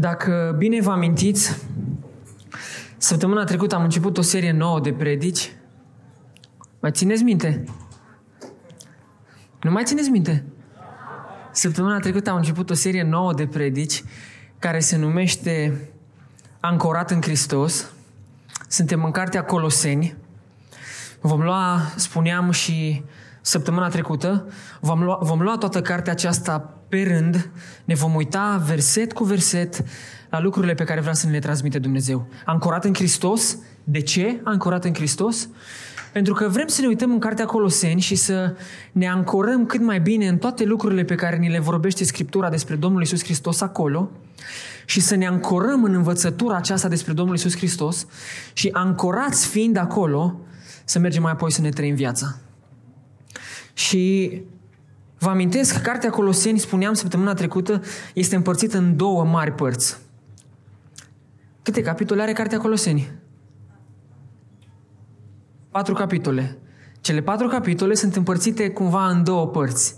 Dacă bine vă amintiți, săptămâna trecută am început o serie nouă de predici. Mai țineți minte? Nu mai țineți minte? Săptămâna trecută am început o serie nouă de predici care se numește Ancorat în Hristos. Suntem în cartea Coloseni. Vom lua, spuneam și săptămâna trecută, vom lua, vom lua toată cartea aceasta pe rând, ne vom uita verset cu verset la lucrurile pe care vrea să ne le transmite Dumnezeu. Ancorat în Hristos. De ce ancorat în Hristos? Pentru că vrem să ne uităm în Cartea Coloseni și să ne ancorăm cât mai bine în toate lucrurile pe care ni le vorbește Scriptura despre Domnul Isus Hristos acolo și să ne ancorăm în învățătura aceasta despre Domnul Isus Hristos și ancorați fiind acolo, să mergem mai apoi să ne trăim viața. Și vă amintesc că Cartea Coloseni, spuneam săptămâna trecută, este împărțită în două mari părți. Câte capitole are Cartea Coloseni? Patru capitole. Cele patru capitole sunt împărțite cumva în două părți.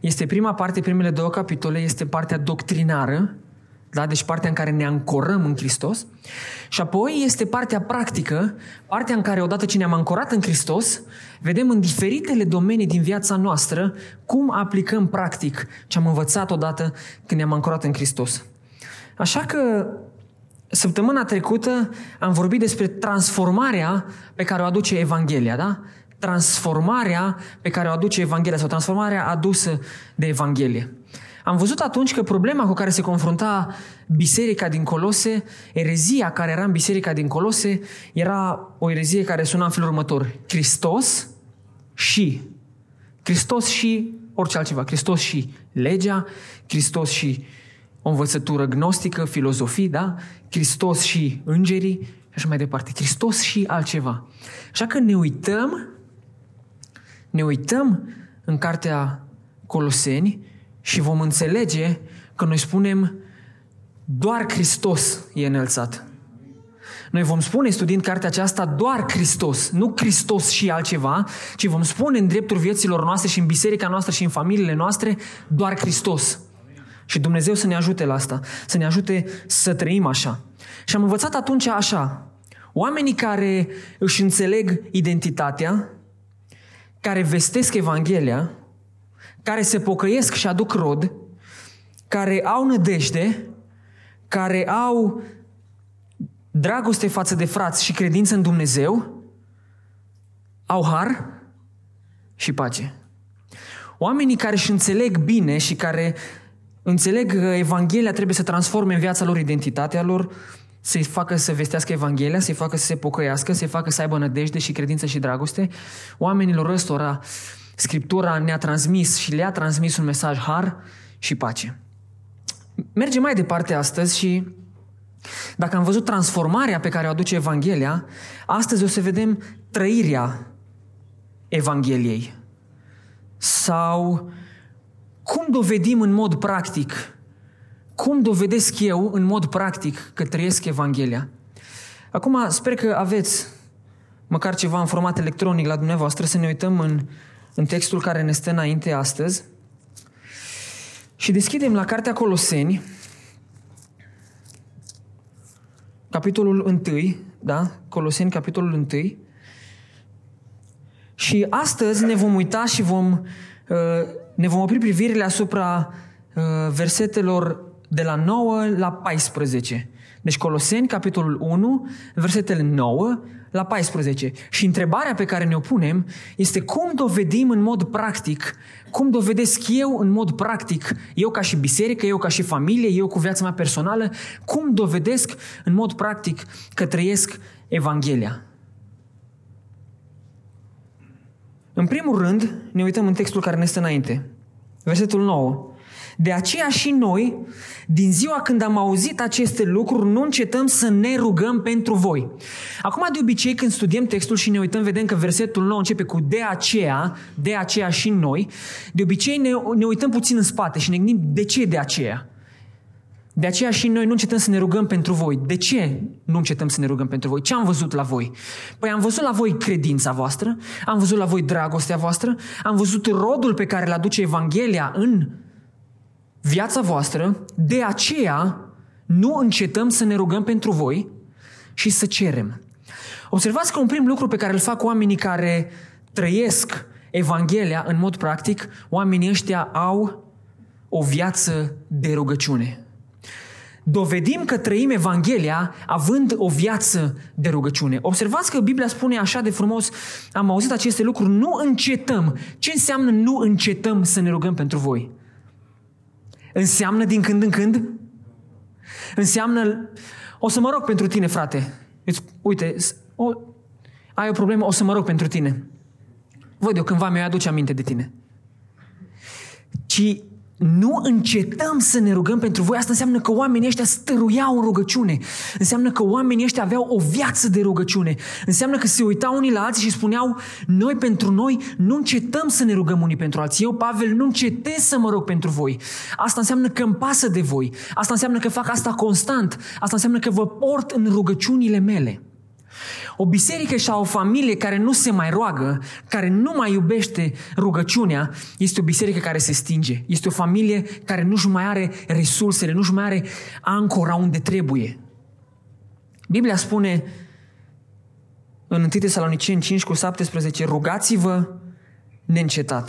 Este prima parte, primele două capitole, este partea doctrinară, da? deci partea în care ne ancorăm în Hristos. Și apoi este partea practică, partea în care odată ce ne-am ancorat în Hristos, vedem în diferitele domenii din viața noastră cum aplicăm practic ce am învățat odată când ne-am ancorat în Hristos. Așa că Săptămâna trecută am vorbit despre transformarea pe care o aduce Evanghelia, da? Transformarea pe care o aduce Evanghelia sau transformarea adusă de Evanghelie. Am văzut atunci că problema cu care se confrunta biserica din Colose, erezia care era în biserica din Colose, era o erezie care suna în felul următor. Hristos și. Hristos și orice altceva. Hristos și legea, Hristos și o învățătură gnostică, filozofii, da? Hristos și îngerii și așa mai departe. Hristos și altceva. Așa că ne uităm, ne uităm în cartea Coloseni și vom înțelege că noi spunem doar Hristos e înălțat. Noi vom spune, studiind cartea aceasta, doar Hristos, nu Hristos și altceva, ci vom spune în dreptul vieților noastre și în biserica noastră și în familiile noastre, doar Hristos. Și Dumnezeu să ne ajute la asta, să ne ajute să trăim așa. Și am învățat atunci așa, oamenii care își înțeleg identitatea, care vestesc Evanghelia, care se pocăiesc și aduc rod, care au nădejde, care au dragoste față de frați și credință în Dumnezeu, au har și pace. Oamenii care își înțeleg bine și care Înțeleg că Evanghelia trebuie să transforme în viața lor identitatea lor, să-i facă să vestească Evanghelia, să-i facă să se pocăiască, să-i facă să aibă nădejde și credință și dragoste. Oamenilor ăstora, Scriptura ne-a transmis și le-a transmis un mesaj har și pace. Mergem mai departe astăzi și dacă am văzut transformarea pe care o aduce Evanghelia, astăzi o să vedem trăirea Evangheliei. Sau cum dovedim în mod practic? Cum dovedesc eu în mod practic că trăiesc Evanghelia? Acum sper că aveți măcar ceva în format electronic la dumneavoastră să ne uităm în, în textul care ne stă înainte astăzi. Și deschidem la Cartea Coloseni, capitolul 1, da? Coloseni, capitolul 1. Și astăzi ne vom uita și vom uh, ne vom opri privirile asupra uh, versetelor de la 9 la 14. Deci Coloseni, capitolul 1, versetele 9 la 14. Și întrebarea pe care ne-o punem este cum dovedim în mod practic, cum dovedesc eu în mod practic, eu ca și biserică, eu ca și familie, eu cu viața mea personală, cum dovedesc în mod practic că trăiesc Evanghelia. În primul rând, ne uităm în textul care ne stă înainte. Versetul 9. De aceea și noi, din ziua când am auzit aceste lucruri, nu încetăm să ne rugăm pentru voi. Acum, de obicei, când studiem textul și ne uităm, vedem că versetul 9 începe cu de aceea, de aceea și noi. De obicei ne, ne uităm puțin în spate și ne gândim de ce de aceea. De aceea și noi nu încetăm să ne rugăm pentru voi. De ce nu încetăm să ne rugăm pentru voi? Ce am văzut la voi? Păi am văzut la voi credința voastră, am văzut la voi dragostea voastră, am văzut rodul pe care îl aduce Evanghelia în viața voastră. De aceea nu încetăm să ne rugăm pentru voi și să cerem. Observați că un prim lucru pe care îl fac oamenii care trăiesc Evanghelia în mod practic, oamenii ăștia au o viață de rugăciune. Dovedim că trăim Evanghelia având o viață de rugăciune. Observați că Biblia spune așa de frumos, am auzit aceste lucruri, nu încetăm. Ce înseamnă nu încetăm să ne rugăm pentru voi? Înseamnă din când în când? Înseamnă, o să mă rog pentru tine, frate. Uite, o, ai o problemă, o să mă rog pentru tine. Văd eu cândva mi-o aduce aminte de tine. Ci nu încetăm să ne rugăm pentru voi. Asta înseamnă că oamenii ăștia stăruiau în rugăciune. Înseamnă că oamenii ăștia aveau o viață de rugăciune. Înseamnă că se uitau unii la alții și spuneau, noi pentru noi nu încetăm să ne rugăm unii pentru alții. Eu, Pavel, nu încetez să mă rog pentru voi. Asta înseamnă că îmi pasă de voi. Asta înseamnă că fac asta constant. Asta înseamnă că vă port în rugăciunile mele. O biserică sau o familie care nu se mai roagă, care nu mai iubește rugăciunea, este o biserică care se stinge. Este o familie care nu-și mai are resursele, nu-și mai are ancora unde trebuie. Biblia spune în 1 Tesaloniceni 5 cu 17, rugați-vă neîncetat.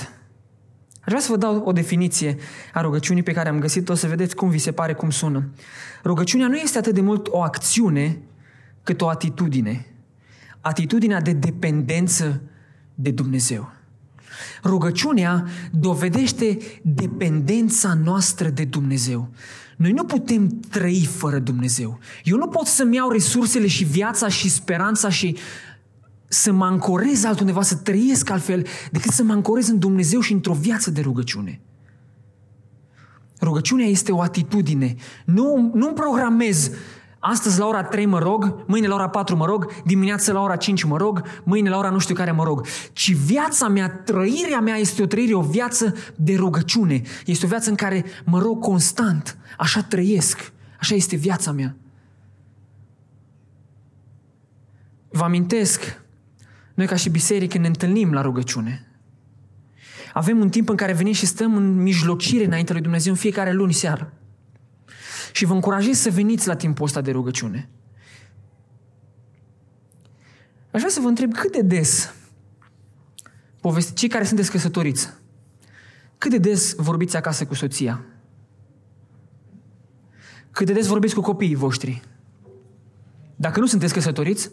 Aș vrea să vă dau o definiție a rugăciunii pe care am găsit-o, să vedeți cum vi se pare, cum sună. Rugăciunea nu este atât de mult o acțiune, cât o atitudine. Atitudinea de dependență de Dumnezeu. Rugăciunea dovedește dependența noastră de Dumnezeu. Noi nu putem trăi fără Dumnezeu. Eu nu pot să-mi iau resursele și viața și speranța și să mă ancorez altundeva, să trăiesc altfel, decât să mă ancorez în Dumnezeu și într-o viață de rugăciune. Rugăciunea este o atitudine. Nu, nu programez Astăzi la ora 3 mă rog, mâine la ora 4 mă rog, dimineața la ora 5 mă rog, mâine la ora nu știu care mă rog. Ci viața mea, trăirea mea este o trăire, o viață de rugăciune. Este o viață în care mă rog constant. Așa trăiesc. Așa este viața mea. Vă amintesc, noi ca și biserică ne întâlnim la rugăciune. Avem un timp în care venim și stăm în mijlocire înainte lui Dumnezeu în fiecare luni seară. Și vă încurajez să veniți la timpul ăsta de rugăciune. Aș vrea să vă întreb cât de des, povesti, cei care sunteți căsătoriți, cât de des vorbiți acasă cu soția? Cât de des vorbiți cu copiii voștri? Dacă nu sunteți căsătoriți,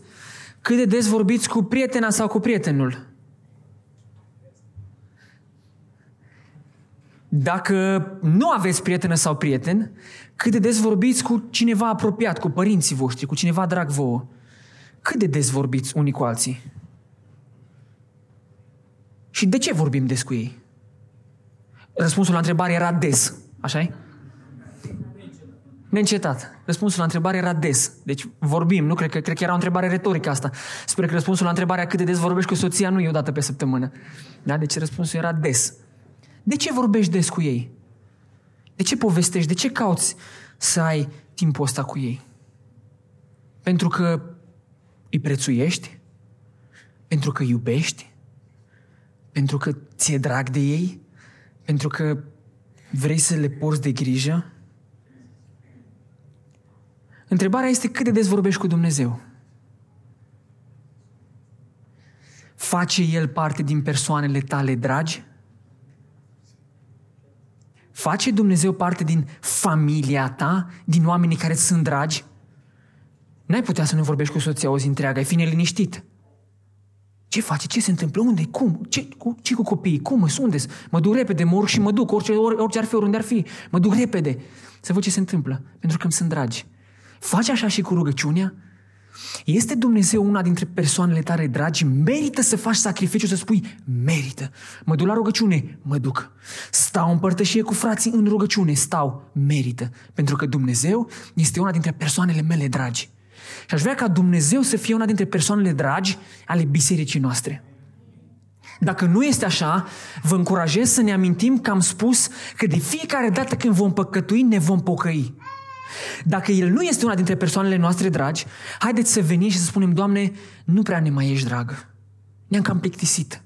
cât de des vorbiți cu prietena sau cu prietenul? Dacă nu aveți prietenă sau prieten, cât de des vorbiți cu cineva apropiat, cu părinții voștri, cu cineva drag vouă? Cât de des vorbiți unii cu alții? Și de ce vorbim des cu ei? Răspunsul la întrebare era des, așa -i? Neîncetat. Răspunsul la întrebare era des. Deci vorbim, nu cred că, cred că era o întrebare retorică asta. Sper că răspunsul la întrebarea cât de des vorbești cu soția nu e o dată pe săptămână. Da? Deci răspunsul era des. De ce vorbești des cu ei? De ce povestești? De ce cauți să ai timpul ăsta cu ei? Pentru că îi prețuiești? Pentru că iubești? Pentru că ți-e drag de ei? Pentru că vrei să le porți de grijă? Întrebarea este cât de des vorbești cu Dumnezeu? Face El parte din persoanele tale dragi? Face Dumnezeu parte din familia ta, din oamenii care îți sunt dragi? N-ai putea să nu vorbești cu soția o zi întreagă, ai fi neliniștit. Ce face? Ce se întâmplă? Unde? Cum? Ce cu, ce cu copiii? Cum? Unde Mă duc repede, mă urc și mă duc, orice, orice ar fi, oriunde ar fi. Mă duc repede să văd ce se întâmplă, pentru că îmi sunt dragi. Faci așa și cu rugăciunea? Este Dumnezeu una dintre persoanele tale dragi? Merită să faci sacrificiu, să spui, merită. Mă duc la rugăciune, mă duc. Stau în părtășie cu frații în rugăciune, stau, merită. Pentru că Dumnezeu este una dintre persoanele mele dragi. Și aș vrea ca Dumnezeu să fie una dintre persoanele dragi ale bisericii noastre. Dacă nu este așa, vă încurajez să ne amintim că am spus că de fiecare dată când vom păcătui, ne vom pocăi. Dacă El nu este una dintre persoanele noastre dragi, haideți să venim și să spunem, Doamne, nu prea ne mai ești dragă. Ne-am cam plictisit.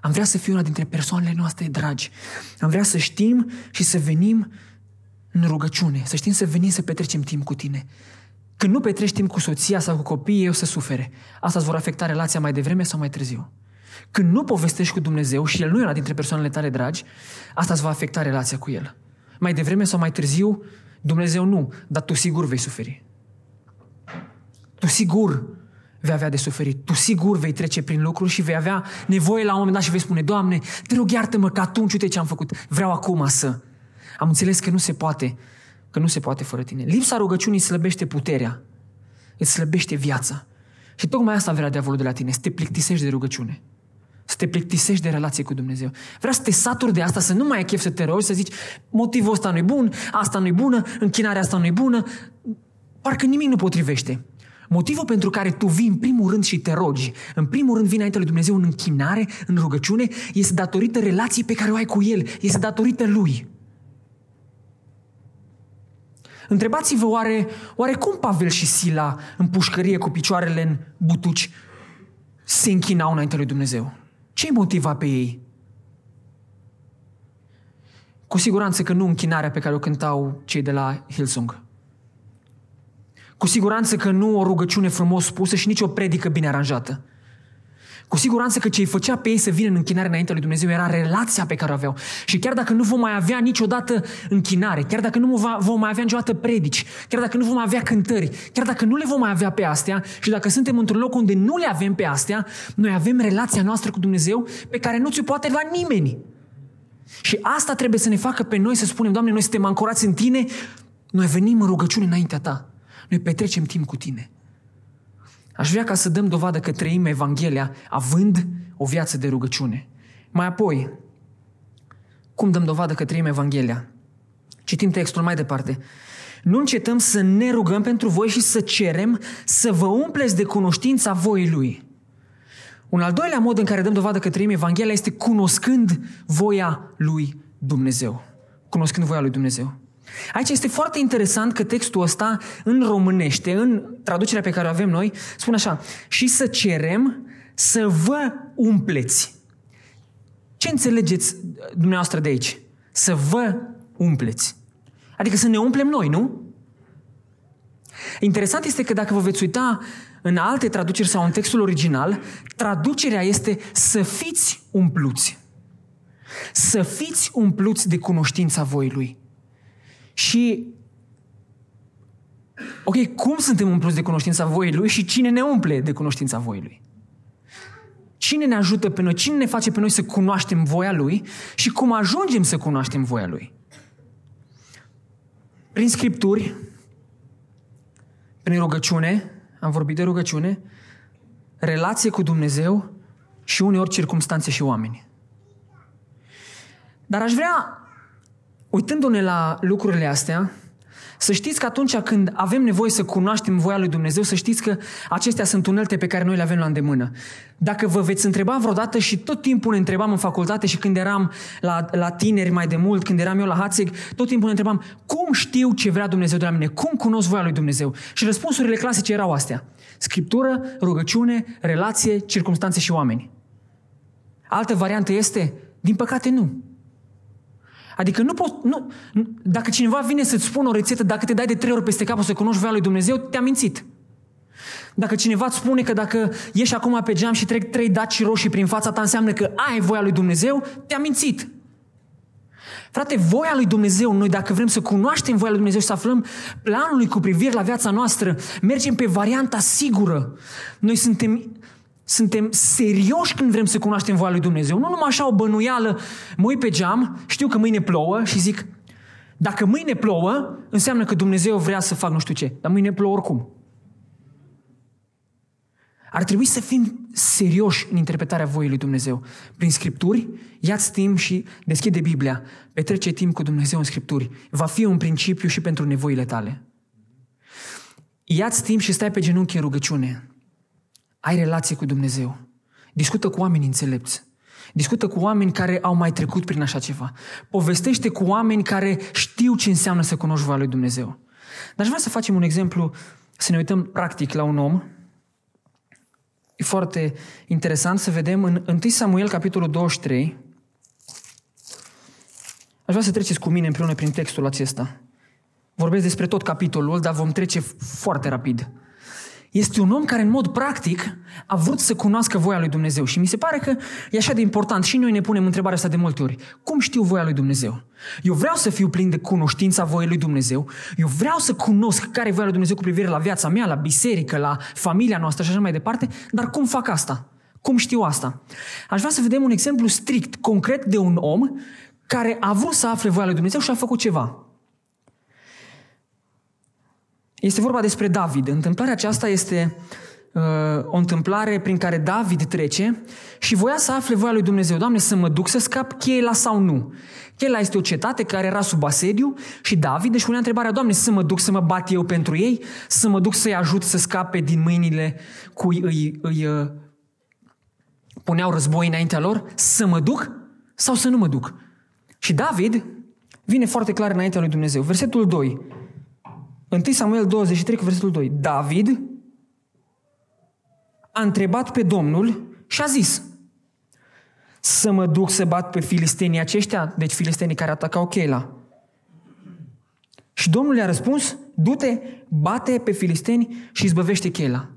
Am vrea să fie una dintre persoanele noastre dragi. Am vrea să știm și să venim în rugăciune, să știm să venim să petrecem timp cu tine. Când nu petreci timp cu soția sau cu copiii, eu să sufere. Asta îți vor afecta relația mai devreme sau mai târziu. Când nu povestești cu Dumnezeu și El nu e una dintre persoanele tale dragi, asta îți va afecta relația cu El. Mai devreme sau mai târziu, Dumnezeu nu, dar tu sigur vei suferi. Tu sigur vei avea de suferit. Tu sigur vei trece prin lucruri și vei avea nevoie la un moment dat și vei spune, Doamne, te rog iartă-mă că atunci uite ce am făcut. Vreau acum să. Am înțeles că nu se poate, că nu se poate fără tine. Lipsa rugăciunii slăbește puterea, îți slăbește viața. Și tocmai asta vrea diavolul de la tine, să te plictisești de rugăciune. Să te plictisești de relație cu Dumnezeu. Vrea să te saturi de asta, să nu mai ai chef să te rogi, să zici motivul ăsta nu-i bun, asta nu-i bună, închinarea asta nu-i bună. Parcă nimic nu potrivește. Motivul pentru care tu vii în primul rând și te rogi, în primul rând vii înainte lui Dumnezeu în închinare, în rugăciune, este datorită relației pe care o ai cu El, este datorită Lui. Întrebați-vă oare, oare cum Pavel și Sila în pușcărie cu picioarele în butuci se închinau înainte lui Dumnezeu? Ce-i motiva pe ei? Cu siguranță că nu închinarea pe care o cântau cei de la Hillsong. Cu siguranță că nu o rugăciune frumos spusă și nici o predică bine aranjată. Cu siguranță că ce îi făcea pe ei să vină în închinare înaintea lui Dumnezeu era relația pe care o aveau. Și chiar dacă nu vom mai avea niciodată închinare, chiar dacă nu vom mai avea niciodată predici, chiar dacă nu vom mai avea cântări, chiar dacă nu le vom mai avea pe astea și dacă suntem într-un loc unde nu le avem pe astea, noi avem relația noastră cu Dumnezeu pe care nu ți-o poate lua nimeni. Și asta trebuie să ne facă pe noi să spunem, Doamne, noi suntem ancorați în Tine, noi venim în rugăciune înaintea Ta. Noi petrecem timp cu Tine. Aș vrea ca să dăm dovadă că trăim Evanghelia având o viață de rugăciune. Mai apoi, cum dăm dovadă că trăim Evanghelia? Citim textul mai departe. Nu încetăm să ne rugăm pentru voi și să cerem să vă umpleți de cunoștința voii Lui. Un al doilea mod în care dăm dovadă că trăim Evanghelia este cunoscând voia Lui Dumnezeu. Cunoscând voia Lui Dumnezeu. Aici este foarte interesant că textul ăsta în românește, în traducerea pe care o avem noi, spune așa, și să cerem să vă umpleți. Ce înțelegeți dumneavoastră de aici? Să vă umpleți. Adică să ne umplem noi, nu? Interesant este că dacă vă veți uita în alte traduceri sau în textul original, traducerea este să fiți umpluți. Să fiți umpluți de cunoștința voii lui. Și Ok, cum suntem umpluți de cunoștința voii Lui și cine ne umple de cunoștința voii Lui? Cine ne ajută pe noi? Cine ne face pe noi să cunoaștem voia Lui și cum ajungem să cunoaștem voia Lui? Prin scripturi, prin rugăciune, am vorbit de rugăciune, relație cu Dumnezeu și uneori circumstanțe și oameni. Dar aș vrea uitându-ne la lucrurile astea, să știți că atunci când avem nevoie să cunoaștem voia lui Dumnezeu, să știți că acestea sunt unelte pe care noi le avem la îndemână. Dacă vă veți întreba vreodată și tot timpul ne întrebam în facultate și când eram la, la tineri mai de mult, când eram eu la Hațeg, tot timpul ne întrebam cum știu ce vrea Dumnezeu de la mine, cum cunosc voia lui Dumnezeu. Și răspunsurile clasice erau astea. Scriptură, rugăciune, relație, circunstanțe și oameni. Altă variantă este? Din păcate nu. Adică nu poți, nu, dacă cineva vine să-ți spună o rețetă, dacă te dai de trei ori peste cap o să cunoști voia lui Dumnezeu, te-a mințit. Dacă cineva îți spune că dacă ieși acum pe geam și trec trei daci roșii prin fața ta, înseamnă că ai voia lui Dumnezeu, te-a mințit. Frate, voia lui Dumnezeu, noi dacă vrem să cunoaștem voia lui Dumnezeu și să aflăm planul lui cu privire la viața noastră, mergem pe varianta sigură. Noi suntem suntem serioși când vrem să cunoaștem voia lui Dumnezeu. Nu numai așa o bănuială, mă uit pe geam, știu că mâine plouă și zic, dacă mâine plouă, înseamnă că Dumnezeu vrea să fac nu știu ce, dar mâine plouă oricum. Ar trebui să fim serioși în interpretarea voii lui Dumnezeu. Prin Scripturi, ia-ți timp și deschide Biblia. Petrece timp cu Dumnezeu în Scripturi. Va fi un principiu și pentru nevoile tale. Ia-ți timp și stai pe genunchi în rugăciune. Ai relație cu Dumnezeu. Discută cu oameni înțelepți. Discută cu oameni care au mai trecut prin așa ceva. Povestește cu oameni care știu ce înseamnă să cunoști voia lui Dumnezeu. Dar aș vrea să facem un exemplu, să ne uităm practic la un om. E foarte interesant să vedem în 1 Samuel, capitolul 23. Aș vrea să treceți cu mine împreună prin textul acesta. Vorbesc despre tot capitolul, dar vom trece foarte rapid. Este un om care în mod practic a vrut să cunoască voia lui Dumnezeu și mi se pare că e așa de important și noi ne punem întrebarea asta de multe ori. Cum știu voia lui Dumnezeu? Eu vreau să fiu plin de cunoștința voii lui Dumnezeu, eu vreau să cunosc care e voia lui Dumnezeu cu privire la viața mea, la biserică, la familia noastră și așa mai departe, dar cum fac asta? Cum știu asta? Aș vrea să vedem un exemplu strict, concret de un om care a vrut să afle voia lui Dumnezeu și a făcut ceva. Este vorba despre David. Întâmplarea aceasta este uh, o întâmplare prin care David trece și voia să afle voia lui Dumnezeu. Doamne, să mă duc să scap Chela sau nu? Chela este o cetate care era sub asediu și David își punea întrebarea, Doamne, să mă duc să mă bat eu pentru ei? Să mă duc să-i ajut să scape din mâinile cui îi, îi uh, puneau război înaintea lor? Să mă duc sau să nu mă duc? Și David vine foarte clar înaintea lui Dumnezeu. Versetul 2. 1 Samuel 23 cu versetul 2. David a întrebat pe Domnul și a zis să mă duc să bat pe filistenii aceștia, deci filistenii care atacau Chela. Și Domnul i-a răspuns, du-te, bate pe filisteni și izbăvește Chela.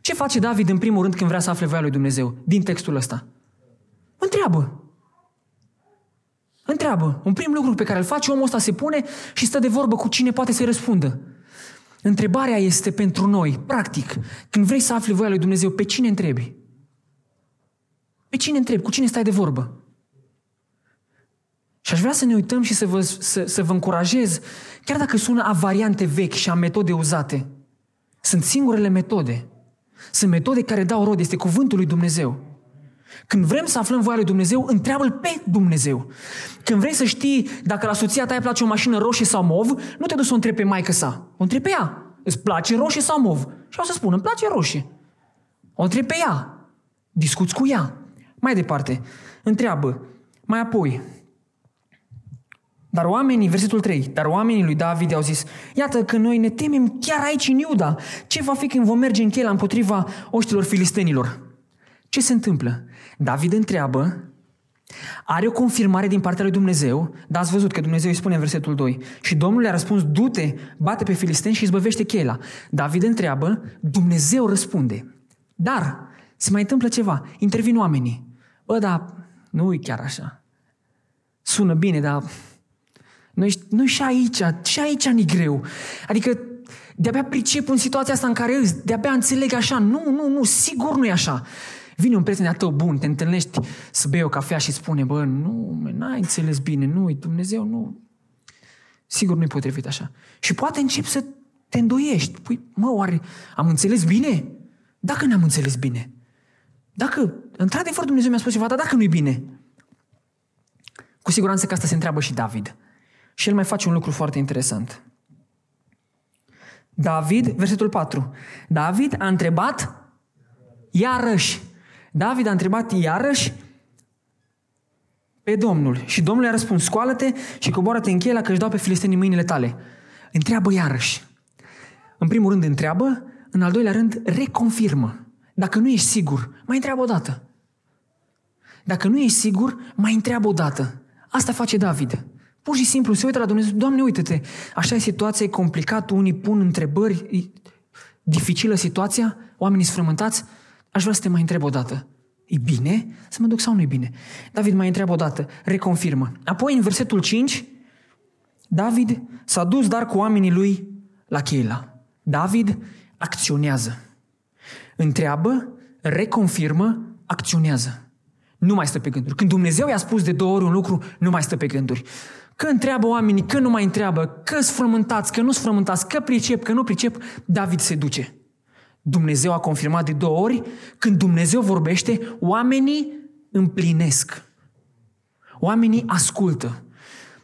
Ce face David în primul rând când vrea să afle voia lui Dumnezeu din textul ăsta? Întreabă. Întreabă. Un prim lucru pe care îl face, omul ăsta se pune și stă de vorbă cu cine poate să-i răspundă. Întrebarea este pentru noi, practic, când vrei să afli voia lui Dumnezeu, pe cine întrebi? Pe cine întrebi? Cu cine stai de vorbă? Și aș vrea să ne uităm și să vă, să, să vă încurajez, chiar dacă sună a variante vechi și a metode uzate, sunt singurele metode. Sunt metode care dau rod, este cuvântul lui Dumnezeu. Când vrem să aflăm voia lui Dumnezeu, întreabă-L pe Dumnezeu. Când vrei să știi dacă la soția ta îi place o mașină roșie sau mov, nu te duci să o întrebi pe maică sa. O întrebi pe ea. Îți place roșie sau mov? Și o să spun, îmi place roșie. O întrebi pe ea. Discuți cu ea. Mai departe, întreabă. Mai apoi, dar oamenii, versetul 3, dar oamenii lui David au zis, iată că noi ne temem chiar aici în Iuda. Ce va fi când vom merge în chela împotriva oștilor filistenilor? Ce se întâmplă? David întreabă, are o confirmare din partea lui Dumnezeu, dar ați văzut că Dumnezeu îi spune în versetul 2. Și Domnul le-a răspuns, du-te, bate pe filisteni și izbăvește Chela. David întreabă, Dumnezeu răspunde. Dar se mai întâmplă ceva, intervin oamenii. Bă, dar nu e chiar așa. Sună bine, dar noi, noi și aici, și aici ni greu. Adică de-abia pricep în situația asta în care îți, de-abia înțeleg așa. Nu, nu, nu, sigur nu e așa. Vine un prieten de tău bun, te întâlnești să bei o cafea și spune, bă, nu, n-ai înțeles bine, nu, Dumnezeu nu. Sigur nu-i potrivit așa. Și poate începi să te îndoiești. Păi, mă, oare am înțeles bine? Dacă n-am înțeles bine. Dacă, într-adevăr, Dumnezeu mi-a spus ceva, dar dacă nu-i bine. Cu siguranță că asta se întreabă și David. Și el mai face un lucru foarte interesant. David, versetul 4. David a întrebat iarăși. David a întrebat iarăși pe Domnul și Domnul i-a răspuns, scoală-te și coboară-te în cheia că își dau pe filistenii mâinile tale. Întreabă iarăși. În primul rând întreabă, în al doilea rând reconfirmă. Dacă nu ești sigur, mai întreabă o dată. Dacă nu ești sigur, mai întreabă o dată. Asta face David. Pur și simplu se uită la Dumnezeu, Doamne, uite-te, așa e situația, e complicat, unii pun întrebări, e dificilă situația, oamenii sfrământați, Aș vrea să te mai întreb o dată. E bine să mă duc sau nu e bine? David mai întreabă o dată, reconfirmă. Apoi, în versetul 5, David s-a dus dar cu oamenii lui la Cheila. David acționează. Întreabă, reconfirmă, acționează. Nu mai stă pe gânduri. Când Dumnezeu i-a spus de două ori un lucru, nu mai stă pe gânduri. Că întreabă oamenii, că nu mai întreabă, că sfrământați, că nu sfrământați, că pricep, că nu pricep, David se duce. Dumnezeu a confirmat de două ori, când Dumnezeu vorbește, oamenii împlinesc. Oamenii ascultă.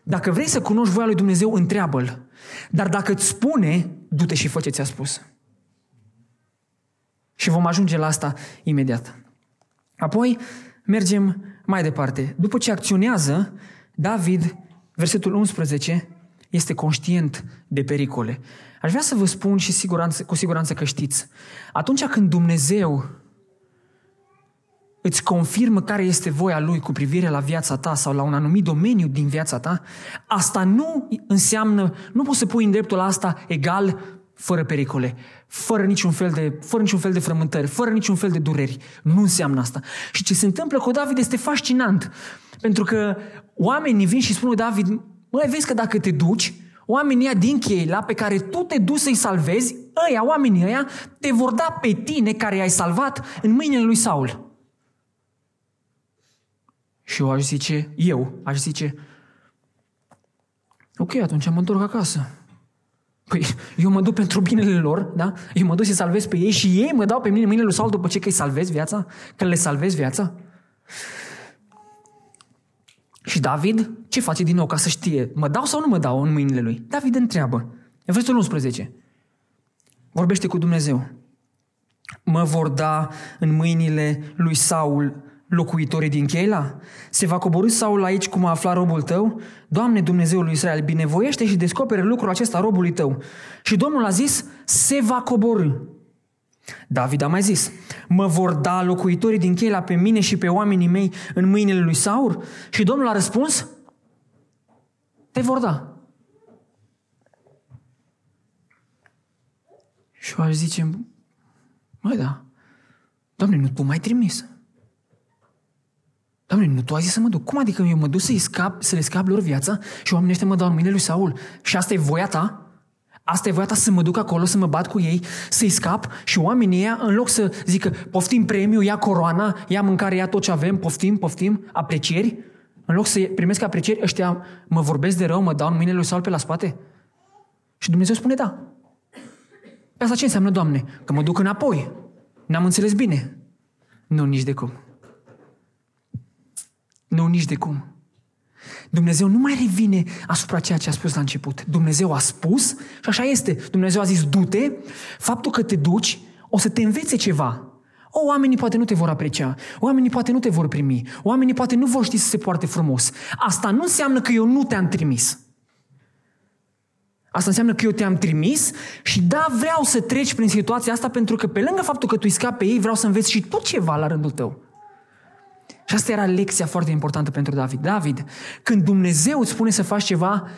Dacă vrei să cunoști voia lui Dumnezeu, întreabă-L. Dar dacă îți spune, du-te și fă ce ți-a spus. Și vom ajunge la asta imediat. Apoi mergem mai departe. După ce acționează, David, versetul 11, este conștient de pericole. Aș vrea să vă spun și siguranță, cu siguranță că știți. Atunci când Dumnezeu îți confirmă care este voia Lui cu privire la viața ta sau la un anumit domeniu din viața ta, asta nu înseamnă, nu poți să pui în dreptul asta egal fără pericole, fără niciun fel de, fără niciun fel de frământări, fără niciun fel de dureri. Nu înseamnă asta. Și ce se întâmplă cu David este fascinant. Pentru că oamenii vin și spun lui David, măi, vezi că dacă te duci, oamenii ăia din Cheila pe care tu te duci să-i salvezi, ăia, oamenii ăia, te vor da pe tine care i-ai salvat în mâinile lui Saul. Și eu aș zice, eu aș zice, ok, atunci mă întorc acasă. Păi eu mă duc pentru binele lor, da? Eu mă duc să salvez pe ei și ei mă dau pe mine mâinile lui Saul după ce că îi salvez viața? Că le salvez viața? Și David ce face din nou ca să știe? Mă dau sau nu mă dau în mâinile lui? David întreabă. Versetul 11. Vorbește cu Dumnezeu. Mă vor da în mâinile lui Saul locuitorii din Cheila? Se va coborâ Saul aici cum a aflat robul tău? Doamne Dumnezeul lui Israel, binevoiește și descopere lucrul acesta robului tău. Și Domnul a zis, se va coborâ. David a mai zis, mă vor da locuitorii din Cheila pe mine și pe oamenii mei în mâinile lui Saul? Și Domnul a răspuns, te vor da. Și eu aș zice, măi da, Doamne, nu tu mai trimis. Doamne, nu tu ai zis să mă duc. Cum adică eu mă duc să-i scap, să le scap lor viața și oamenii ăștia mă dau în mâinile lui Saul? Și asta e voia ta? Asta e voia ta să mă duc acolo, să mă bat cu ei, să-i scap și oamenii ăia, în loc să zică poftim premiu, ia coroana, ia mâncare, ia tot ce avem, poftim, poftim, aprecieri, în loc să primesc aprecieri, ăștia mă vorbesc de rău, mă dau în mâinile lui Saul pe la spate? Și Dumnezeu spune da. Pe asta ce înseamnă, Doamne? Că mă duc înapoi. N-am înțeles bine. Nu, nici de cum. Nu, nici de cum. Dumnezeu nu mai revine asupra ceea ce a spus la început. Dumnezeu a spus și așa este. Dumnezeu a zis, du-te, faptul că te duci o să te învețe ceva. O, oamenii poate nu te vor aprecia, oamenii poate nu te vor primi, oamenii poate nu vor ști să se poarte frumos. Asta nu înseamnă că eu nu te-am trimis. Asta înseamnă că eu te-am trimis și da, vreau să treci prin situația asta pentru că pe lângă faptul că tu îi scapi pe ei, vreau să înveți și tu ceva la rândul tău. Și asta era lecția foarte importantă pentru David. David, când Dumnezeu îți spune să faci ceva,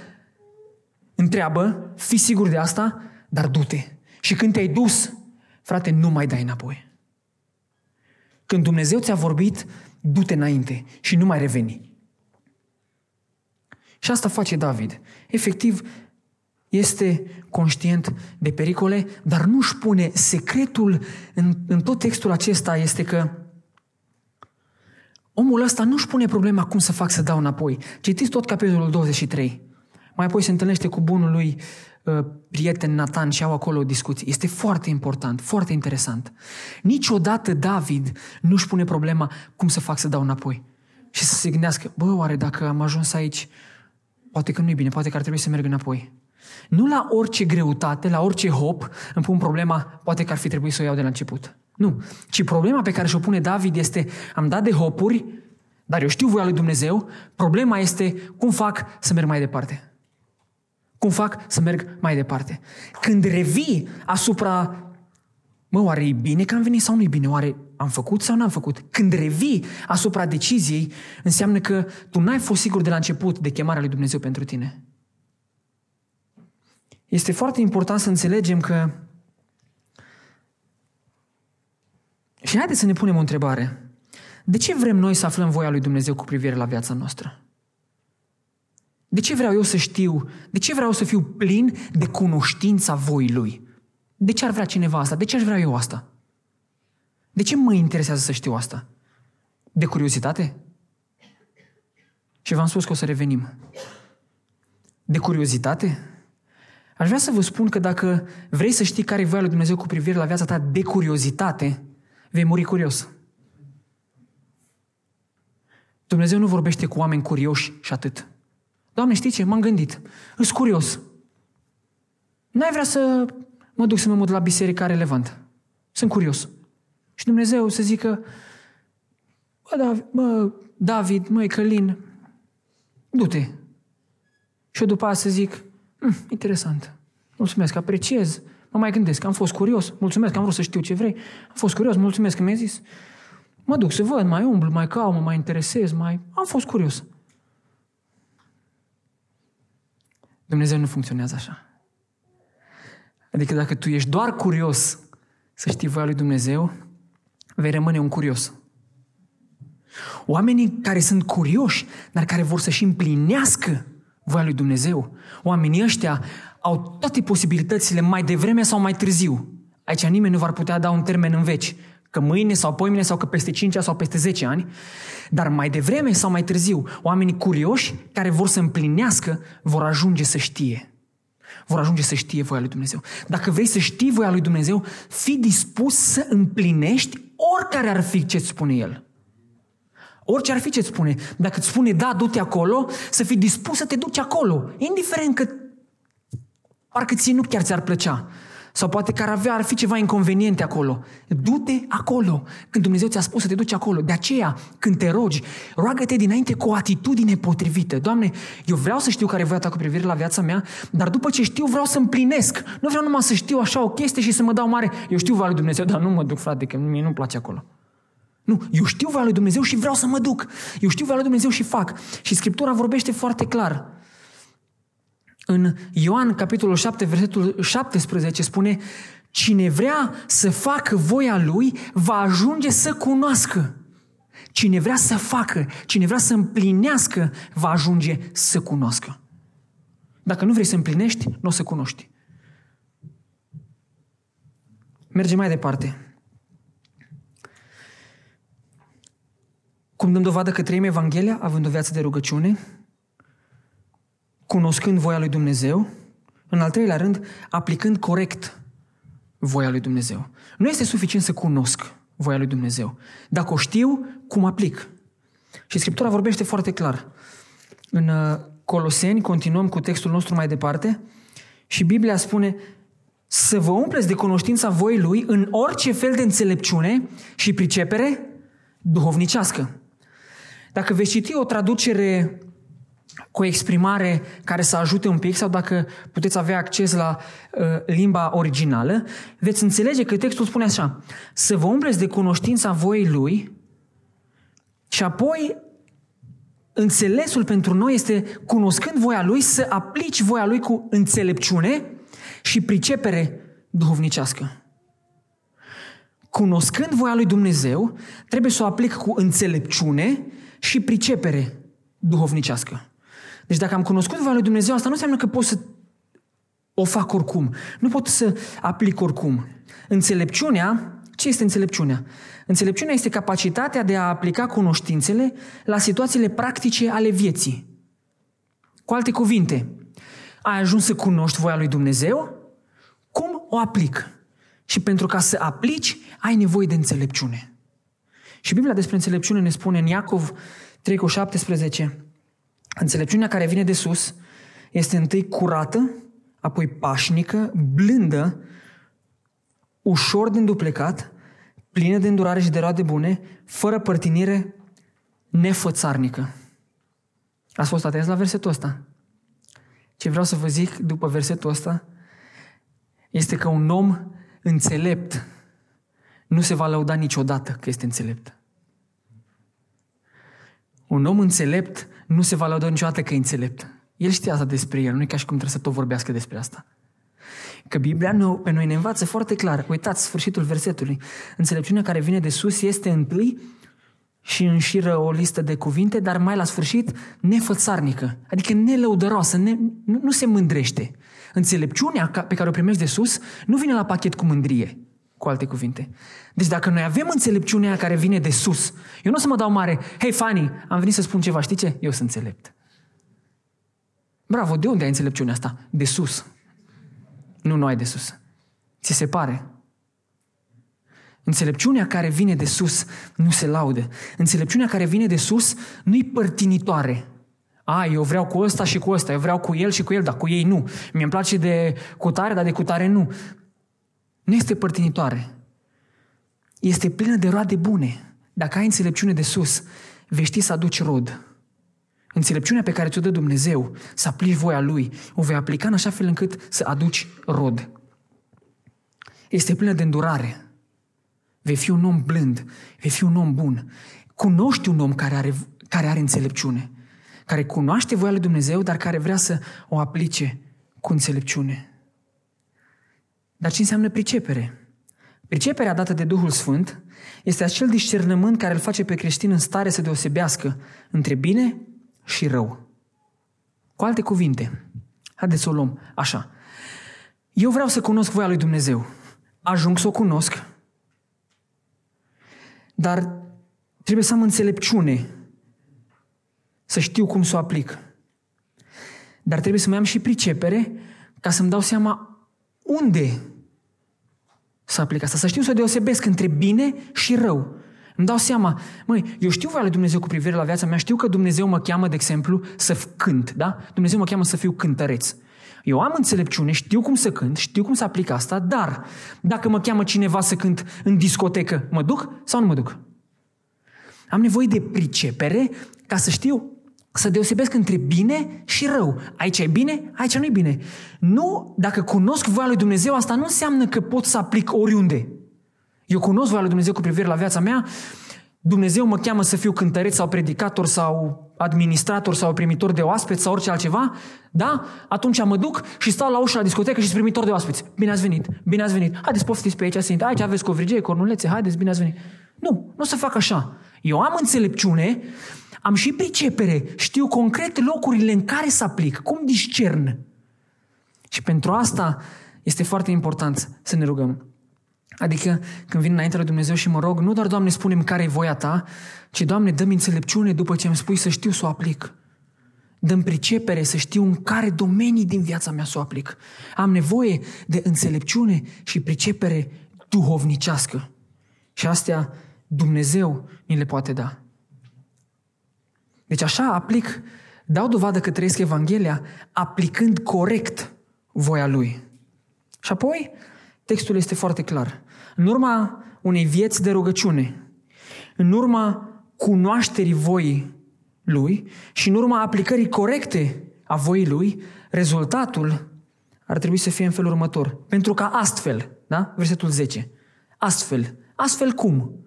întreabă, fi sigur de asta, dar du-te. Și când te-ai dus, frate, nu mai dai înapoi. Când Dumnezeu ți-a vorbit, du-te înainte și nu mai reveni. Și asta face David. Efectiv, este conștient de pericole, dar nu își pune secretul în, în tot textul acesta este că Omul ăsta nu-și pune problema cum să fac să dau înapoi. Citiți tot capitolul 23. Mai apoi se întâlnește cu bunul lui uh, prieten Nathan și au acolo o discuție. Este foarte important, foarte interesant. Niciodată David nu-și pune problema cum să fac să dau înapoi. Și să se gândească, bă, oare dacă am ajuns aici, poate că nu e bine, poate că ar trebui să merg înapoi. Nu la orice greutate, la orice hop, îmi pun problema, poate că ar fi trebuit să o iau de la început. Nu. Ci problema pe care și-o pune David este, am dat de hopuri, dar eu știu voia lui Dumnezeu, problema este cum fac să merg mai departe. Cum fac să merg mai departe. Când revii asupra, mă, oare e bine că am venit sau nu e bine? Oare am făcut sau n-am făcut? Când revii asupra deciziei, înseamnă că tu n-ai fost sigur de la început de chemarea lui Dumnezeu pentru tine. Este foarte important să înțelegem că Și haideți să ne punem o întrebare. De ce vrem noi să aflăm voia lui Dumnezeu cu privire la viața noastră? De ce vreau eu să știu? De ce vreau să fiu plin de cunoștința voii lui? De ce ar vrea cineva asta? De ce aș vrea eu asta? De ce mă interesează să știu asta? De curiozitate? Și v-am spus că o să revenim. De curiozitate? Aș vrea să vă spun că dacă vrei să știi care e voia lui Dumnezeu cu privire la viața ta de curiozitate, vei muri curios. Dumnezeu nu vorbește cu oameni curioși și atât. Doamne, știi ce? M-am gândit. Îs curios. N-ai vrea să mă duc să mă mut la biserica relevant. Sunt curios. Și Dumnezeu să zică, bă, David, mă, David măi, Călin, du-te. Și eu după aia să zic, hm, interesant, mulțumesc, apreciez Mă mai gândesc, am fost curios, mulțumesc, am vrut să știu ce vrei, am fost curios, mulțumesc că mi-ai zis. Mă duc să văd, mai umblu, mai caut, mă mai interesez, mai... Am fost curios. Dumnezeu nu funcționează așa. Adică dacă tu ești doar curios să știi voia lui Dumnezeu, vei rămâne un curios. Oamenii care sunt curioși, dar care vor să-și împlinească voia lui Dumnezeu, oamenii ăștia au toate posibilitățile mai devreme sau mai târziu. Aici nimeni nu va putea da un termen în veci, că mâine sau poimine sau că peste 5 ani sau peste 10 ani, dar mai devreme sau mai târziu, oamenii curioși care vor să împlinească vor ajunge să știe. Vor ajunge să știe voia lui Dumnezeu. Dacă vrei să știi voia lui Dumnezeu, fii dispus să împlinești oricare ar fi ce spune El. Orice ar fi ce spune. Dacă îți spune da, du-te acolo, să fii dispus să te duci acolo. Indiferent că parcă ție nu chiar ți-ar plăcea. Sau poate că ar avea, ar fi ceva inconveniente acolo. Du-te acolo. Când Dumnezeu ți-a spus să te duci acolo. De aceea, când te rogi, roagă-te dinainte cu o atitudine potrivită. Doamne, eu vreau să știu care e voia ta cu privire la viața mea, dar după ce știu, vreau să împlinesc. Nu vreau numai să știu așa o chestie și să mă dau mare. Eu știu voia lui Dumnezeu, dar nu mă duc, frate, că mie nu-mi place acolo. Nu, eu știu voia lui Dumnezeu și vreau să mă duc. Eu știu voia lui Dumnezeu și fac. Și Scriptura vorbește foarte clar. În Ioan, capitolul 7, versetul 17, spune Cine vrea să facă voia lui, va ajunge să cunoască. Cine vrea să facă, cine vrea să împlinească, va ajunge să cunoască. Dacă nu vrei să împlinești, nu o să cunoști. Mergem mai departe. Cum dăm dovadă că trăim Evanghelia, având o viață de rugăciune, cunoscând voia lui Dumnezeu, în al treilea rând, aplicând corect voia lui Dumnezeu. Nu este suficient să cunosc voia lui Dumnezeu. Dacă o știu, cum aplic? Și Scriptura vorbește foarte clar. În uh, Coloseni, continuăm cu textul nostru mai departe, și Biblia spune să vă umpleți de cunoștința voii Lui în orice fel de înțelepciune și pricepere duhovnicească. Dacă veți citi o traducere cu o exprimare care să ajute un pic sau dacă puteți avea acces la uh, limba originală, veți înțelege că textul spune așa, să vă umpleți de cunoștința voii Lui și apoi înțelesul pentru noi este, cunoscând voia Lui, să aplici voia Lui cu înțelepciune și pricepere duhovnicească. Cunoscând voia Lui Dumnezeu, trebuie să o aplic cu înțelepciune și pricepere duhovnicească. Deci dacă am cunoscut voia lui Dumnezeu, asta nu înseamnă că pot să o fac oricum. Nu pot să aplic oricum. Înțelepciunea, ce este înțelepciunea? Înțelepciunea este capacitatea de a aplica cunoștințele la situațiile practice ale vieții. Cu alte cuvinte, ai ajuns să cunoști voia lui Dumnezeu? Cum o aplic? Și pentru ca să aplici, ai nevoie de înțelepciune. Și Biblia despre înțelepciune ne spune în Iacov 3 cu 17, Înțelepciunea care vine de sus este întâi curată, apoi pașnică, blândă, ușor de înduplecat, plină de îndurare și de roade bune, fără părtinire, nefățarnică. Ați fost atenți la versetul ăsta? Ce vreau să vă zic după versetul ăsta este că un om înțelept nu se va lăuda niciodată că este înțelept. Un om înțelept nu se va lăuda niciodată că e înțelept. El știe asta despre el, nu e ca și cum trebuie să tot vorbească despre asta. Că Biblia nu, pe noi ne învață foarte clar. Uitați sfârșitul versetului. Înțelepciunea care vine de sus este întâi și înșiră o listă de cuvinte, dar mai la sfârșit nefățarnică, adică nelăudăroasă, ne, nu, nu se mândrește. Înțelepciunea pe care o primești de sus nu vine la pachet cu mândrie cu alte cuvinte. Deci dacă noi avem înțelepciunea care vine de sus, eu nu o să mă dau mare, hei Fanny, am venit să spun ceva, știi ce? Eu sunt înțelept. Bravo, de unde ai înțelepciunea asta? De sus. Nu, nu ai de sus. Ți se pare. Înțelepciunea care vine de sus nu se laude. Înțelepciunea care vine de sus nu-i părtinitoare. A, eu vreau cu ăsta și cu ăsta, eu vreau cu el și cu el, dar cu ei nu. Mi-e place de cutare, dar de cutare nu. Nu este părtinitoare. Este plină de roade bune. Dacă ai înțelepciune de sus, vei ști să aduci rod. Înțelepciunea pe care ți-o dă Dumnezeu, să aplici voia Lui, o vei aplica în așa fel încât să aduci rod. Este plină de îndurare. Vei fi un om blând, vei fi un om bun. Cunoști un om care are, care are înțelepciune, care cunoaște voia lui Dumnezeu, dar care vrea să o aplice cu înțelepciune. Dar ce înseamnă pricepere? Priceperea dată de Duhul Sfânt este acel discernământ care îl face pe creștin în stare să deosebească între bine și rău. Cu alte cuvinte, haideți să o luăm așa. Eu vreau să cunosc voia lui Dumnezeu. Ajung să o cunosc, dar trebuie să am înțelepciune, să știu cum să o aplic. Dar trebuie să mai am și pricepere ca să-mi dau seama unde să aplic asta. Să știu să deosebesc între bine și rău. Îmi dau seama, măi, eu știu voia lui Dumnezeu cu privire la viața mea, știu că Dumnezeu mă cheamă, de exemplu, să cânt, da? Dumnezeu mă cheamă să fiu cântăreț. Eu am înțelepciune, știu cum să cânt, știu cum să aplic asta, dar dacă mă cheamă cineva să cânt în discotecă, mă duc sau nu mă duc? Am nevoie de pricepere ca să știu să deosebesc între bine și rău. Aici e bine, aici nu e bine. Nu, dacă cunosc voia lui Dumnezeu, asta nu înseamnă că pot să aplic oriunde. Eu cunosc voia lui Dumnezeu cu privire la viața mea, Dumnezeu mă cheamă să fiu cântăreț sau predicator sau administrator sau primitor de oaspeți sau orice altceva, da? Atunci mă duc și stau la ușa la discotecă și sunt primitor de oaspeți. Bine ați venit, bine ați venit. Haideți poftiți pe aici, sunt. Aici aveți covrigei, cornulețe, haideți, bine ați venit. Nu, nu o să fac așa. Eu am înțelepciune, am și pricepere, știu concret locurile în care să aplic, cum discern. Și pentru asta este foarte important să ne rugăm. Adică când vin înainte la Dumnezeu și mă rog, nu doar, Doamne, spune care e voia Ta, ci, Doamne, dă-mi înțelepciune după ce îmi spui să știu să o aplic. Dăm pricepere să știu în care domenii din viața mea să o aplic. Am nevoie de înțelepciune și pricepere duhovnicească. Și astea Dumnezeu ni le poate da. Deci așa aplic, dau dovadă că trăiesc Evanghelia aplicând corect voia Lui. Și apoi, textul este foarte clar. În urma unei vieți de rugăciune, în urma cunoașterii voii Lui și în urma aplicării corecte a voii Lui, rezultatul ar trebui să fie în felul următor. Pentru că astfel, da? Versetul 10. Astfel. Astfel cum?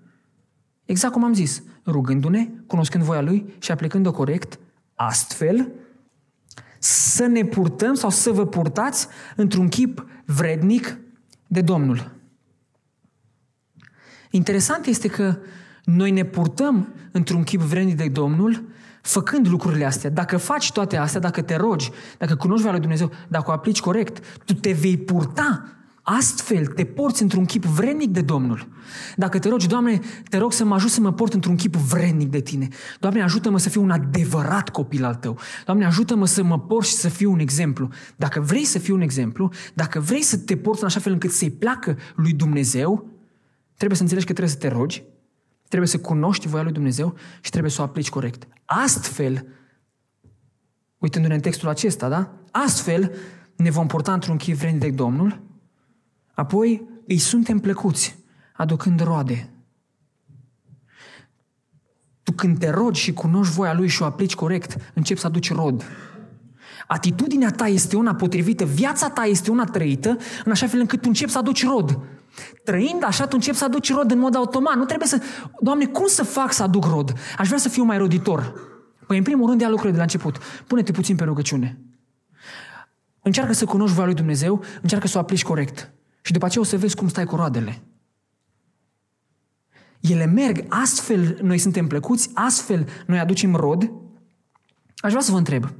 Exact cum am zis, rugându-ne, cunoscând voia Lui și aplicând-o corect, astfel să ne purtăm sau să vă purtați într-un chip vrednic de Domnul. Interesant este că noi ne purtăm într-un chip vrednic de Domnul făcând lucrurile astea. Dacă faci toate astea, dacă te rogi, dacă cunoști voia lui Dumnezeu, dacă o aplici corect, tu te vei purta Astfel te porți într-un chip vrednic de Domnul. Dacă te rogi, Doamne, te rog să mă ajut să mă port într-un chip vrednic de Tine. Doamne, ajută-mă să fiu un adevărat copil al Tău. Doamne, ajută-mă să mă port și să fiu un exemplu. Dacă vrei să fii un exemplu, dacă vrei să te porți în așa fel încât să-i placă lui Dumnezeu, trebuie să înțelegi că trebuie să te rogi, trebuie să cunoști voia lui Dumnezeu și trebuie să o aplici corect. Astfel, uitându-ne în textul acesta, da? Astfel ne vom porta într-un chip vrednic de Domnul, Apoi îi suntem plăcuți, aducând roade. Tu când te rogi și cunoști voia Lui și o aplici corect, începi să aduci rod. Atitudinea ta este una potrivită, viața ta este una trăită, în așa fel încât tu începi să aduci rod. Trăind așa, tu începi să aduci rod în mod automat. Nu trebuie să... Doamne, cum să fac să aduc rod? Aș vrea să fiu mai roditor. Păi, în primul rând, ia lucrurile de la început. Pune-te puțin pe rugăciune. Încearcă să cunoști voia lui Dumnezeu, încearcă să o aplici corect. Și după aceea o să vezi cum stai cu roadele. Ele merg, astfel noi suntem plăcuți, astfel noi aducem rod. Aș vrea să vă întreb,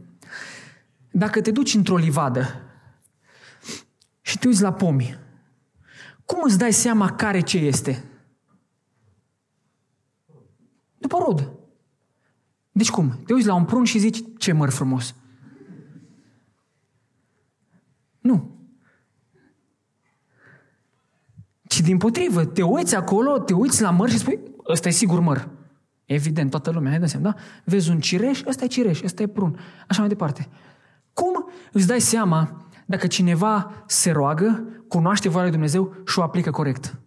dacă te duci într-o livadă și te uiți la pomi, cum îți dai seama care ce este? După rod. Deci cum? Te uiți la un prun și zici, ce măr frumos. Nu. Ci din potrivă, te uiți acolo, te uiți la măr și spui, ăsta e sigur măr. Evident, toată lumea, hai seama, da? Vezi un cireș, ăsta e cireș, ăsta e prun. Așa mai departe. Cum îți dai seama dacă cineva se roagă, cunoaște voia lui Dumnezeu și o aplică corect?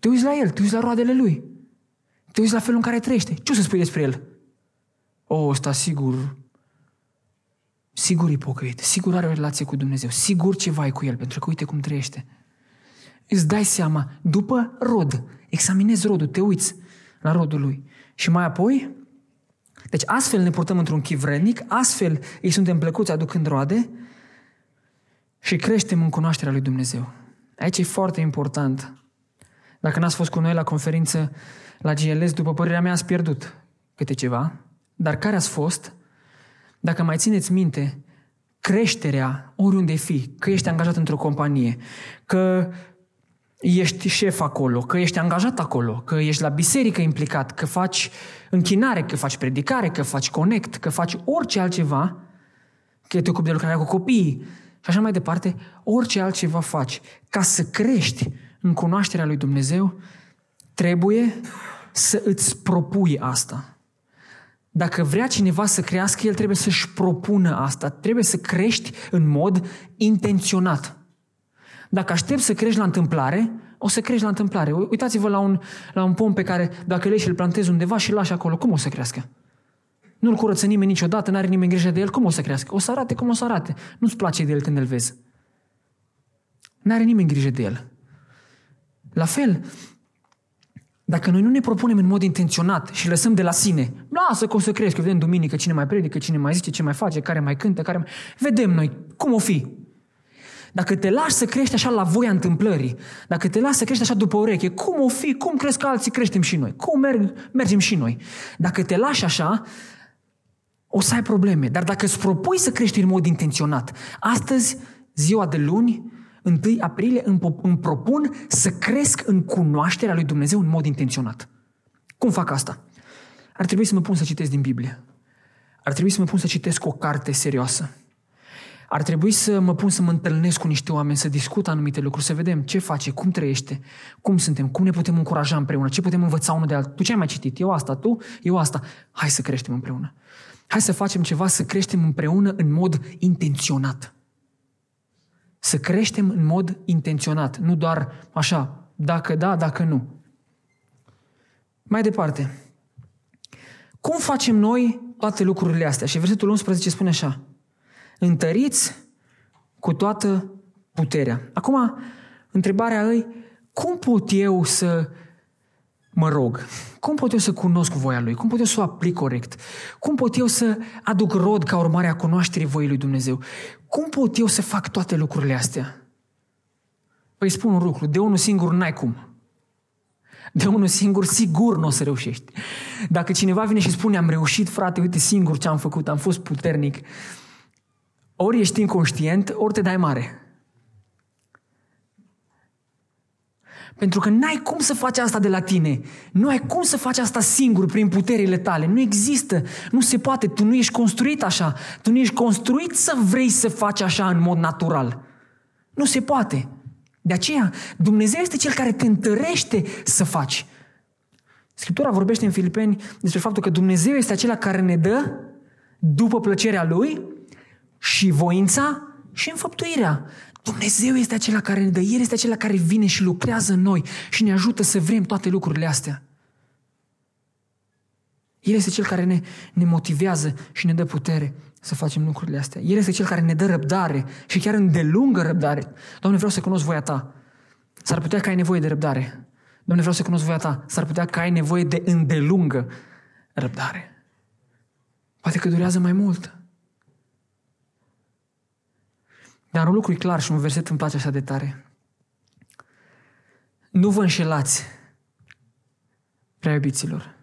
Te uiți la el, te uiți la roadele lui. Te uiți la felul în care trăiește. Ce o să spui despre el? O, ăsta sigur Sigur ipocrit, sigur are o relație cu Dumnezeu, sigur ceva ai cu el, pentru că uite cum trăiește. îți dai seama, după rod, examinezi rodul, te uiți la rodul lui. Și mai apoi, deci astfel ne purtăm într-un chip vrednic, astfel îi suntem plăcuți aducând roade și creștem în cunoașterea lui Dumnezeu. Aici e foarte important. Dacă n-ați fost cu noi la conferință la GLS, după părerea mea ați pierdut câte ceva, dar care ați fost, dacă mai țineți minte, creșterea, oriunde fi, că ești angajat într-o companie, că ești șef acolo, că ești angajat acolo, că ești la biserică implicat, că faci închinare, că faci predicare, că faci connect, că faci orice altceva, că te ocupi de lucrarea cu copiii și așa mai departe, orice altceva faci. Ca să crești în cunoașterea lui Dumnezeu, trebuie să îți propui asta. Dacă vrea cineva să crească, el trebuie să-și propună asta. Trebuie să crești în mod intenționat. Dacă aștept să crești la întâmplare, o să crești la întâmplare. Uitați-vă la un, la un pom pe care dacă îl și îl plantezi undeva și îl lași acolo, cum o să crească? Nu-l curăță nimeni niciodată, n-are nimeni grijă de el, cum o să crească? O să arate cum o să arate. Nu-ți place de el când îl vezi. N-are nimeni grijă de el. La fel, dacă noi nu ne propunem în mod intenționat și lăsăm de la sine, lasă că o să crezi, că vedem duminică cine mai predică, cine mai zice, ce mai face, care mai cântă, care mai... Vedem noi cum o fi. Dacă te lași să crești așa la voia întâmplării, dacă te lași să crești așa după ureche, cum o fi, cum crezi că alții creștem și noi, cum merg, mergem și noi. Dacă te lași așa, o să ai probleme. Dar dacă îți propui să crești în mod intenționat, astăzi, ziua de luni, 1 aprilie îmi propun să cresc în cunoașterea lui Dumnezeu în mod intenționat. Cum fac asta? Ar trebui să mă pun să citesc din Biblie. Ar trebui să mă pun să citesc o carte serioasă. Ar trebui să mă pun să mă întâlnesc cu niște oameni, să discut anumite lucruri, să vedem ce face, cum trăiește, cum suntem, cum ne putem încuraja împreună, ce putem învăța unul de altul. Tu ce ai mai citit? Eu asta, tu? Eu asta. Hai să creștem împreună. Hai să facem ceva, să creștem împreună în mod intenționat. Să creștem în mod intenționat, nu doar așa, dacă da, dacă nu. Mai departe. Cum facem noi toate lucrurile astea? Și versetul 11 spune așa. Întăriți cu toată puterea. Acum, întrebarea îi, cum pot eu să mă rog? Cum pot eu să cunosc voia Lui? Cum pot eu să o aplic corect? Cum pot eu să aduc rod ca urmare a cunoașterii voii Lui Dumnezeu? Cum pot eu să fac toate lucrurile astea? Păi spun un lucru, de unul singur n-ai cum. De unul singur sigur nu o să reușești. Dacă cineva vine și spune am reușit, frate, uite singur ce am făcut, am fost puternic, ori ești inconștient, ori te dai mare. Pentru că n-ai cum să faci asta de la tine. Nu ai cum să faci asta singur prin puterile tale. Nu există. Nu se poate. Tu nu ești construit așa. Tu nu ești construit să vrei să faci așa în mod natural. Nu se poate. De aceea, Dumnezeu este Cel care te întărește să faci. Scriptura vorbește în Filipeni despre faptul că Dumnezeu este acela care ne dă, după plăcerea Lui, și voința și înfăptuirea. Dumnezeu este acela care ne dă, El este acela care vine și lucrează în noi și ne ajută să vrem toate lucrurile astea. El este Cel care ne, ne motivează și ne dă putere să facem lucrurile astea. El este Cel care ne dă răbdare și chiar îndelungă răbdare. Doamne, vreau să cunosc voia Ta. S-ar putea că ai nevoie de răbdare. Doamne, vreau să cunosc voia Ta. S-ar putea că ai nevoie de îndelungă răbdare. Poate că durează mai mult. Dar un lucru e clar și un verset îmi place așa de tare. Nu vă înșelați, prea iubiților.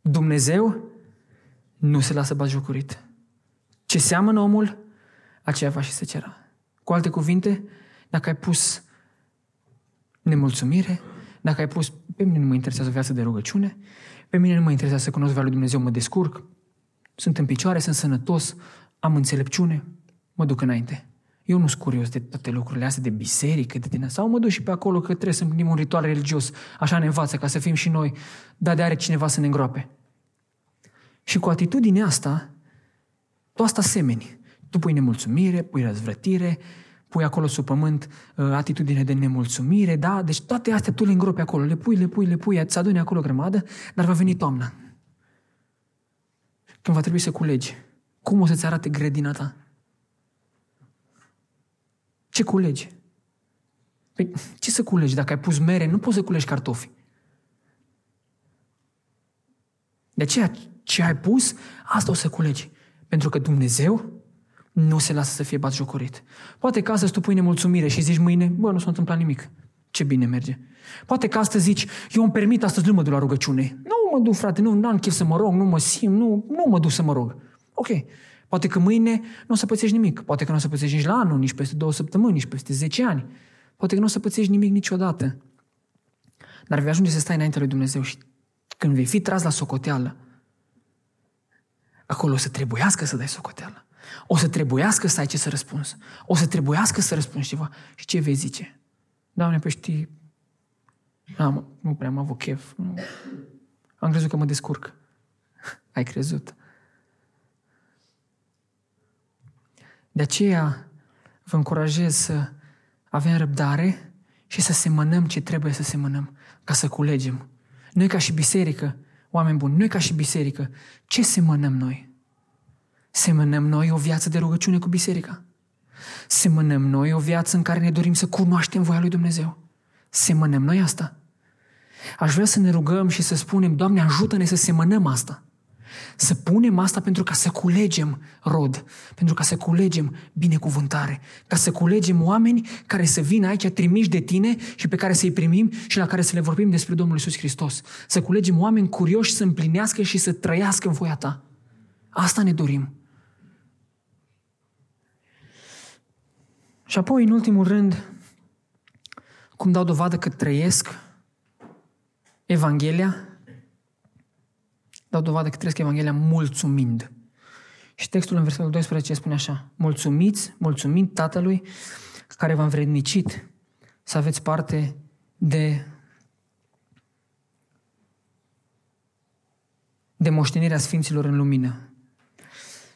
Dumnezeu nu se lasă bajocurit. Ce seamănă omul, aceea va și se cera. Cu alte cuvinte, dacă ai pus nemulțumire, dacă ai pus, pe mine nu mă interesează o viață de rugăciune, pe mine nu mă interesează să cunosc lui Dumnezeu, mă descurc, sunt în picioare, sunt sănătos, am înțelepciune, mă duc înainte. Eu nu sunt curios de toate lucrurile astea, de biserică, de din Sau mă duc și pe acolo că trebuie să împlinim un ritual religios. Așa ne învață, ca să fim și noi. Dar de are cineva să ne îngroape. Și cu atitudinea asta, tu asta semeni. Tu pui nemulțumire, pui răzvrătire, pui acolo sub pământ uh, atitudine de nemulțumire, da? Deci toate astea tu le îngropi acolo, le pui, le pui, le pui, îți aduni acolo grămadă, dar va veni toamna. Când va trebui să culegi. Cum o să-ți arate grădina ta? Ce culegi? Păi, ce să culegi? Dacă ai pus mere, nu poți să culegi cartofi. De aceea, ce ai pus, asta o să culegi. Pentru că Dumnezeu nu se lasă să fie batjocorit. Poate că astăzi tu pui nemulțumire și zici mâine, bă, nu s-a întâmplat nimic. Ce bine merge. Poate că astăzi zici, eu îmi permit astăzi nu mă duc la rugăciune. Nu mă duc, frate, nu am chef să mă rog, nu mă simt, nu, nu mă duc să mă rog. Ok. Poate că mâine nu o să pățești nimic. Poate că nu o să pățești nici la anul, nici peste două săptămâni, nici peste zece ani. Poate că nu o să pățești nimic niciodată. Dar vei ajunge să stai înainte lui Dumnezeu și când vei fi tras la socoteală, acolo o să trebuiască să dai socoteală. O să trebuiască să ai ce să răspunzi. O să trebuiască să răspunzi ceva. Și ce vei zice? Doamne, pe știi, am, nu prea am avut chef. Nu. Am crezut că mă descurc. Ai crezut. De aceea vă încurajez să avem răbdare și să semănăm ce trebuie să semănăm, ca să culegem. Noi ca și biserică, oameni buni, noi ca și biserică, ce semănăm noi? Semănăm noi o viață de rugăciune cu biserica. Semănăm noi o viață în care ne dorim să cunoaștem voia lui Dumnezeu. Semănăm noi asta. Aș vrea să ne rugăm și să spunem, Doamne, ajută-ne să semănăm asta. Să punem asta pentru ca să culegem rod, pentru ca să culegem binecuvântare, ca să culegem oameni care să vină aici trimiși de tine și pe care să-i primim și la care să le vorbim despre Domnul Isus Hristos. Să culegem oameni curioși să împlinească și să trăiască în voia ta. Asta ne dorim. Și apoi, în ultimul rând, cum dau dovadă că trăiesc Evanghelia, dau dovadă că trăiesc Evanghelia mulțumind. Și textul în versetul 12 spune așa, mulțumiți, mulțumind Tatălui care v-a învrednicit să aveți parte de de moștenirea Sfinților în lumină.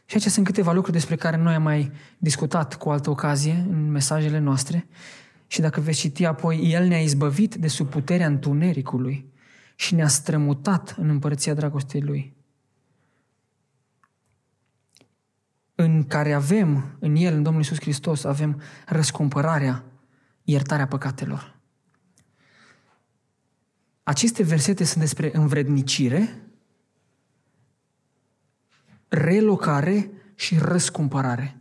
Și acestea sunt câteva lucruri despre care noi am mai discutat cu altă ocazie în mesajele noastre. Și dacă veți citi apoi, El ne-a izbăvit de sub puterea întunericului și ne-a strămutat în împărăția dragostei Lui. În care avem, în El, în Domnul Iisus Hristos, avem răscumpărarea, iertarea păcatelor. Aceste versete sunt despre învrednicire, relocare și răscumpărare.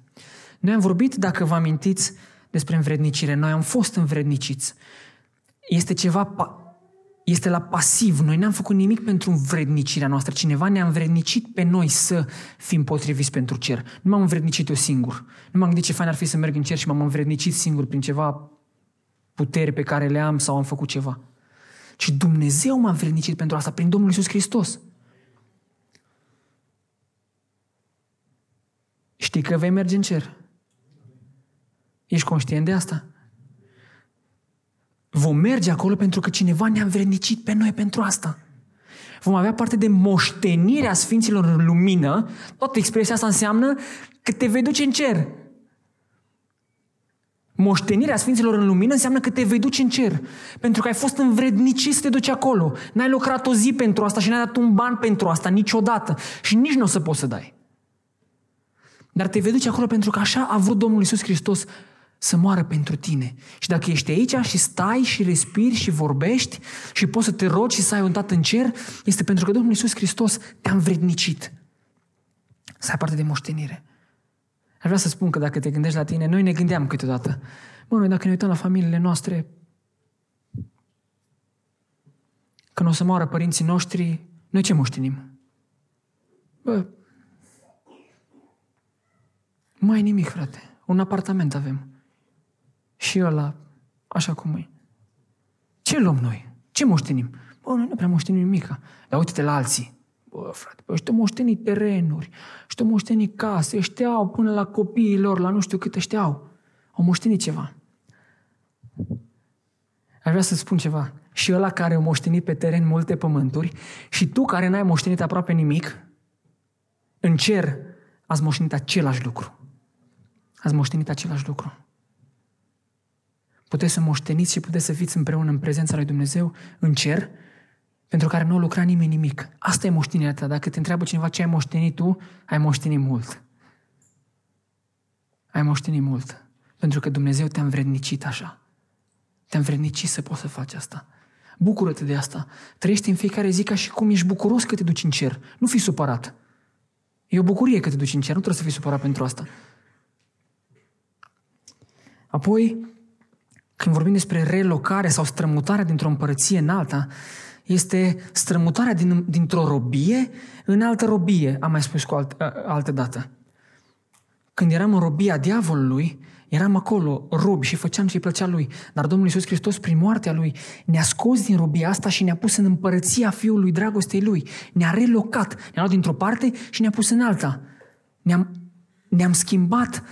Noi am vorbit, dacă vă amintiți, despre învrednicire. Noi am fost învredniciți. Este ceva, este la pasiv. Noi n-am făcut nimic pentru învrednicirea noastră. Cineva ne-a învrednicit pe noi să fim potriviți pentru cer. Nu m-am învrednicit eu singur. Nu m-am gândit ce fain ar fi să merg în cer și m-am învrednicit singur prin ceva puteri pe care le am sau am făcut ceva. Ci Dumnezeu m-a învrednicit pentru asta, prin Domnul Isus Hristos. Știi că vei merge în cer. Ești conștient de asta? Vom merge acolo pentru că cineva ne-a învrednicit pe noi pentru asta. Vom avea parte de moștenirea Sfinților în lumină. Toată expresia asta înseamnă că te vei duce în cer. Moștenirea Sfinților în lumină înseamnă că te vei duce în cer. Pentru că ai fost învrednicit să te duci acolo. N-ai lucrat o zi pentru asta și n-ai dat un ban pentru asta niciodată. Și nici nu o să poți să dai. Dar te vei duce acolo pentru că așa a vrut Domnul Isus Hristos să moară pentru tine. Și dacă ești aici și stai și respiri și vorbești și poți să te rogi și să ai un tat în cer, este pentru că Domnul Isus Hristos te-a învrednicit. Să ai parte de moștenire. Aș vrea să spun că dacă te gândești la tine, noi ne gândeam câteodată. Mă, noi dacă ne uităm la familiile noastre, când o să moară părinții noștri, noi ce moștenim? Bă, mai nimic, frate. Un apartament avem. Și ăla, așa cum e. Ce luăm noi? Ce moștenim? Bă, noi nu prea moștenim nimic. Dar uite-te la alții. Bă, frate, bă, ăștia moșteni terenuri, ăștia moșteni case, ăștia au până la copiii lor, la nu știu cât ăștia au. Au moștenit ceva. Aș vrea să spun ceva. Și ăla care a moștenit pe teren multe pământuri și tu care n-ai moștenit aproape nimic, în cer ați moștenit același lucru. Ați moștenit același lucru. Puteți să moșteniți și puteți să fiți împreună în prezența lui Dumnezeu, în cer, pentru care nu lucra nimeni nimic. Asta e moștenirea ta. Dacă te întreabă cineva ce ai moștenit tu, ai moștenit mult. Ai moștenit mult. Pentru că Dumnezeu te-a învrednicit așa. Te-am vrednicit să poți să faci asta. Bucură-te de asta. Trăiește în fiecare zi ca și cum ești bucuros că te duci în cer. Nu fi supărat. E o bucurie că te duci în cer, nu trebuie să fii supărat pentru asta. Apoi, când vorbim despre relocare sau strămutarea dintr-o împărăție în alta, este strămutarea din, dintr-o robie în altă robie, am mai spus cu alt, altă dată. Când eram în robia diavolului, eram acolo, robi și făceam ce-i plăcea lui. Dar Domnul Iisus Hristos, prin moartea lui, ne-a scos din robia asta și ne-a pus în împărăția Fiului dragostei lui. Ne-a relocat, ne-a luat dintr-o parte și ne-a pus în alta. Ne-am, ne-am schimbat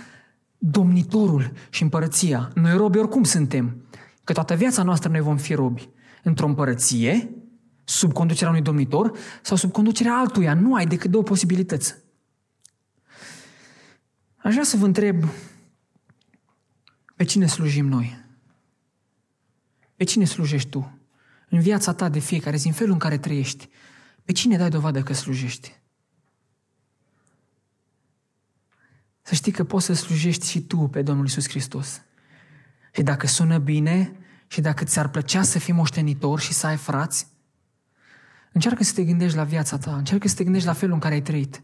domnitorul și împărăția. Noi robi oricum suntem. Că toată viața noastră noi vom fi robi. Într-o împărăție, sub conducerea unui domnitor sau sub conducerea altuia. Nu ai decât două posibilități. Aș vrea să vă întreb pe cine slujim noi? Pe cine slujești tu? În viața ta de fiecare zi, în felul în care trăiești, pe cine dai dovadă că slujești? Să știi că poți să slujești și tu pe Domnul Isus Hristos. Și dacă sună bine și dacă ți-ar plăcea să fii moștenitor și să ai frați, încearcă să te gândești la viața ta, încearcă să te gândești la felul în care ai trăit,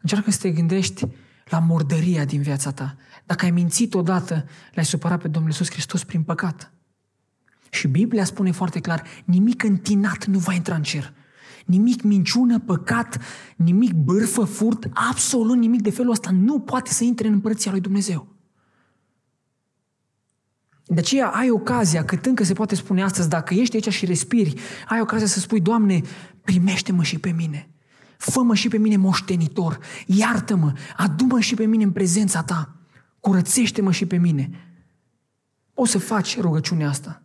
încearcă să te gândești la murdăria din viața ta. Dacă ai mințit odată, l-ai supărat pe Domnul Iisus Hristos prin păcat. Și Biblia spune foarte clar, nimic întinat nu va intra în cer. Nimic minciună, păcat, nimic bârfă, furt, absolut nimic de felul ăsta nu poate să intre în împărăția lui Dumnezeu. De aceea ai ocazia, cât încă se poate spune astăzi, dacă ești aici și respiri, ai ocazia să spui, Doamne, primește-mă și pe mine. Fă-mă și pe mine moștenitor, iartă-mă, adu-mă și pe mine în prezența ta, curățește-mă și pe mine. O să faci rugăciunea asta.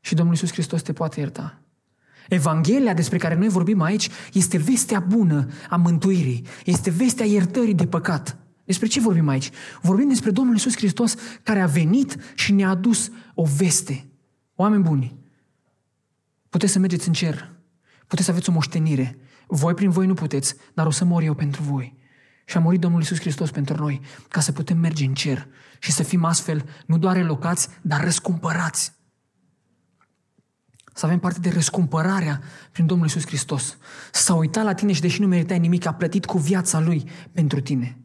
Și Domnul Iisus Hristos te poate ierta. Evanghelia despre care noi vorbim aici este vestea bună a mântuirii, este vestea iertării de păcat. Despre ce vorbim aici? Vorbim despre Domnul Iisus Hristos care a venit și ne-a adus o veste. Oameni buni, puteți să mergeți în cer, puteți să aveți o moștenire, voi prin voi nu puteți, dar o să mor eu pentru voi. Și a murit Domnul Iisus Hristos pentru noi, ca să putem merge în cer și să fim astfel nu doar relocați, dar răscumpărați. Să avem parte de răscumpărarea prin Domnul Iisus Hristos. S-a uitat la tine și deși nu meritai nimic, a plătit cu viața Lui pentru tine.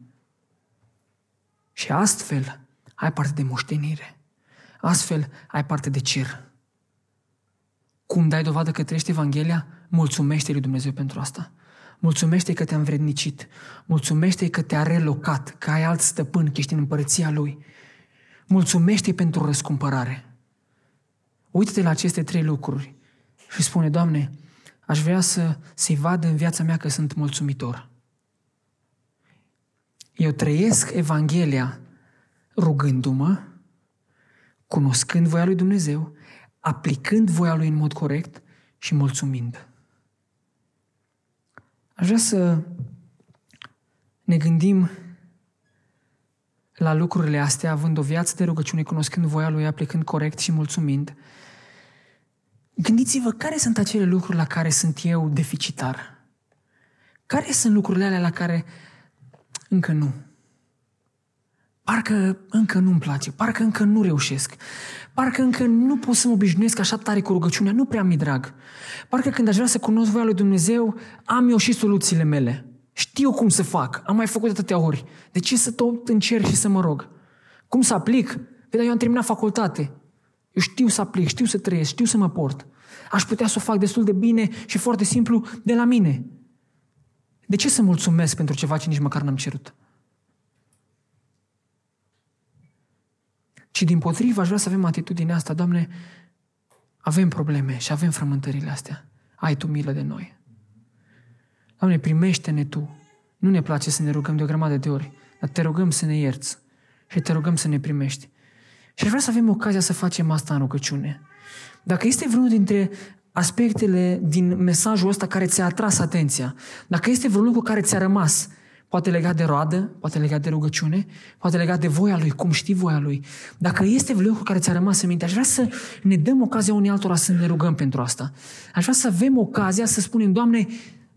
Și astfel ai parte de moștenire. Astfel ai parte de cer. Cum dai dovadă că trăiești Evanghelia? Mulțumește lui Dumnezeu pentru asta. Mulțumește că te-a învrednicit. Mulțumește că te-a relocat, că ai alt stăpân, că ești în împărăția Lui. Mulțumește pentru răscumpărare. Uită-te la aceste trei lucruri și spune, Doamne, aș vrea să, să-i vad în viața mea că sunt mulțumitor. Eu trăiesc Evanghelia rugându-mă, cunoscând voia lui Dumnezeu, aplicând voia lui în mod corect și mulțumind. Aș vrea să ne gândim la lucrurile astea, având o viață de rugăciune, cunoscând voia Lui, aplicând corect și mulțumind. Gândiți-vă care sunt acele lucruri la care sunt eu deficitar. Care sunt lucrurile alea la care încă nu? Parcă încă nu-mi place, parcă încă nu reușesc, parcă încă nu pot să mă obișnuiesc așa tare cu rugăciunea, nu prea mi drag. Parcă când aș vrea să cunosc voia lui Dumnezeu, am eu și soluțiile mele. Știu cum să fac, am mai făcut atâtea ori. De ce să tot încerc și să mă rog? Cum să aplic? Păi, dar eu am terminat facultate. Eu știu să aplic, știu să trăiesc, știu să mă port. Aș putea să o fac destul de bine și foarte simplu de la mine. De ce să mulțumesc pentru ceva ce nici măcar n-am cerut? Ci din potrivă aș vrea să avem atitudinea asta, Doamne, avem probleme și avem frământările astea. Ai Tu milă de noi. Doamne, primește-ne Tu. Nu ne place să ne rugăm de o grămadă de ori, dar te rugăm să ne ierți și te rugăm să ne primești. Și aș vrea să avem ocazia să facem asta în rugăciune. Dacă este vreunul dintre aspectele din mesajul ăsta care ți-a atras atenția, dacă este vreun lucru care ți-a rămas, Poate legat de roadă, poate legat de rugăciune, poate legat de voia Lui, cum știi voia Lui. Dacă este vreun lucru care ți-a rămas în minte, aș vrea să ne dăm ocazia unii altora să ne rugăm pentru asta. Aș vrea să avem ocazia să spunem, Doamne,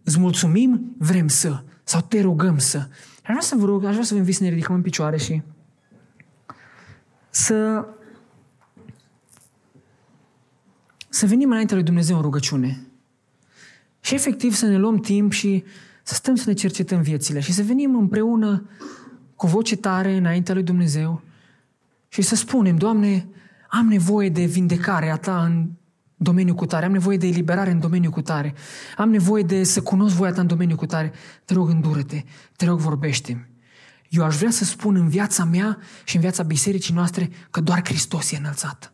îți mulțumim, vrem să, sau te rugăm să. Aș vrea să vă rog, aș vrea să vă invit să ne ridicăm în picioare și să să venim înaintea lui Dumnezeu în rugăciune. Și efectiv să ne luăm timp și să stăm să ne cercetăm viețile și să venim împreună cu voce tare înaintea lui Dumnezeu și să spunem, Doamne, am nevoie de vindecare a Ta în domeniul cu tare, am nevoie de eliberare în domeniul cu tare, am nevoie de să cunosc voia Ta în domeniul cu tare. Te rog, îndură-te, te rog, vorbește Eu aș vrea să spun în viața mea și în viața bisericii noastre că doar Hristos e înălțat.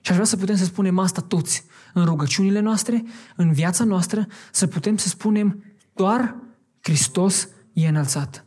Și aș vrea să putem să spunem asta toți în rugăciunile noastre, în viața noastră, să putem să spunem doar Hristos e înălțat.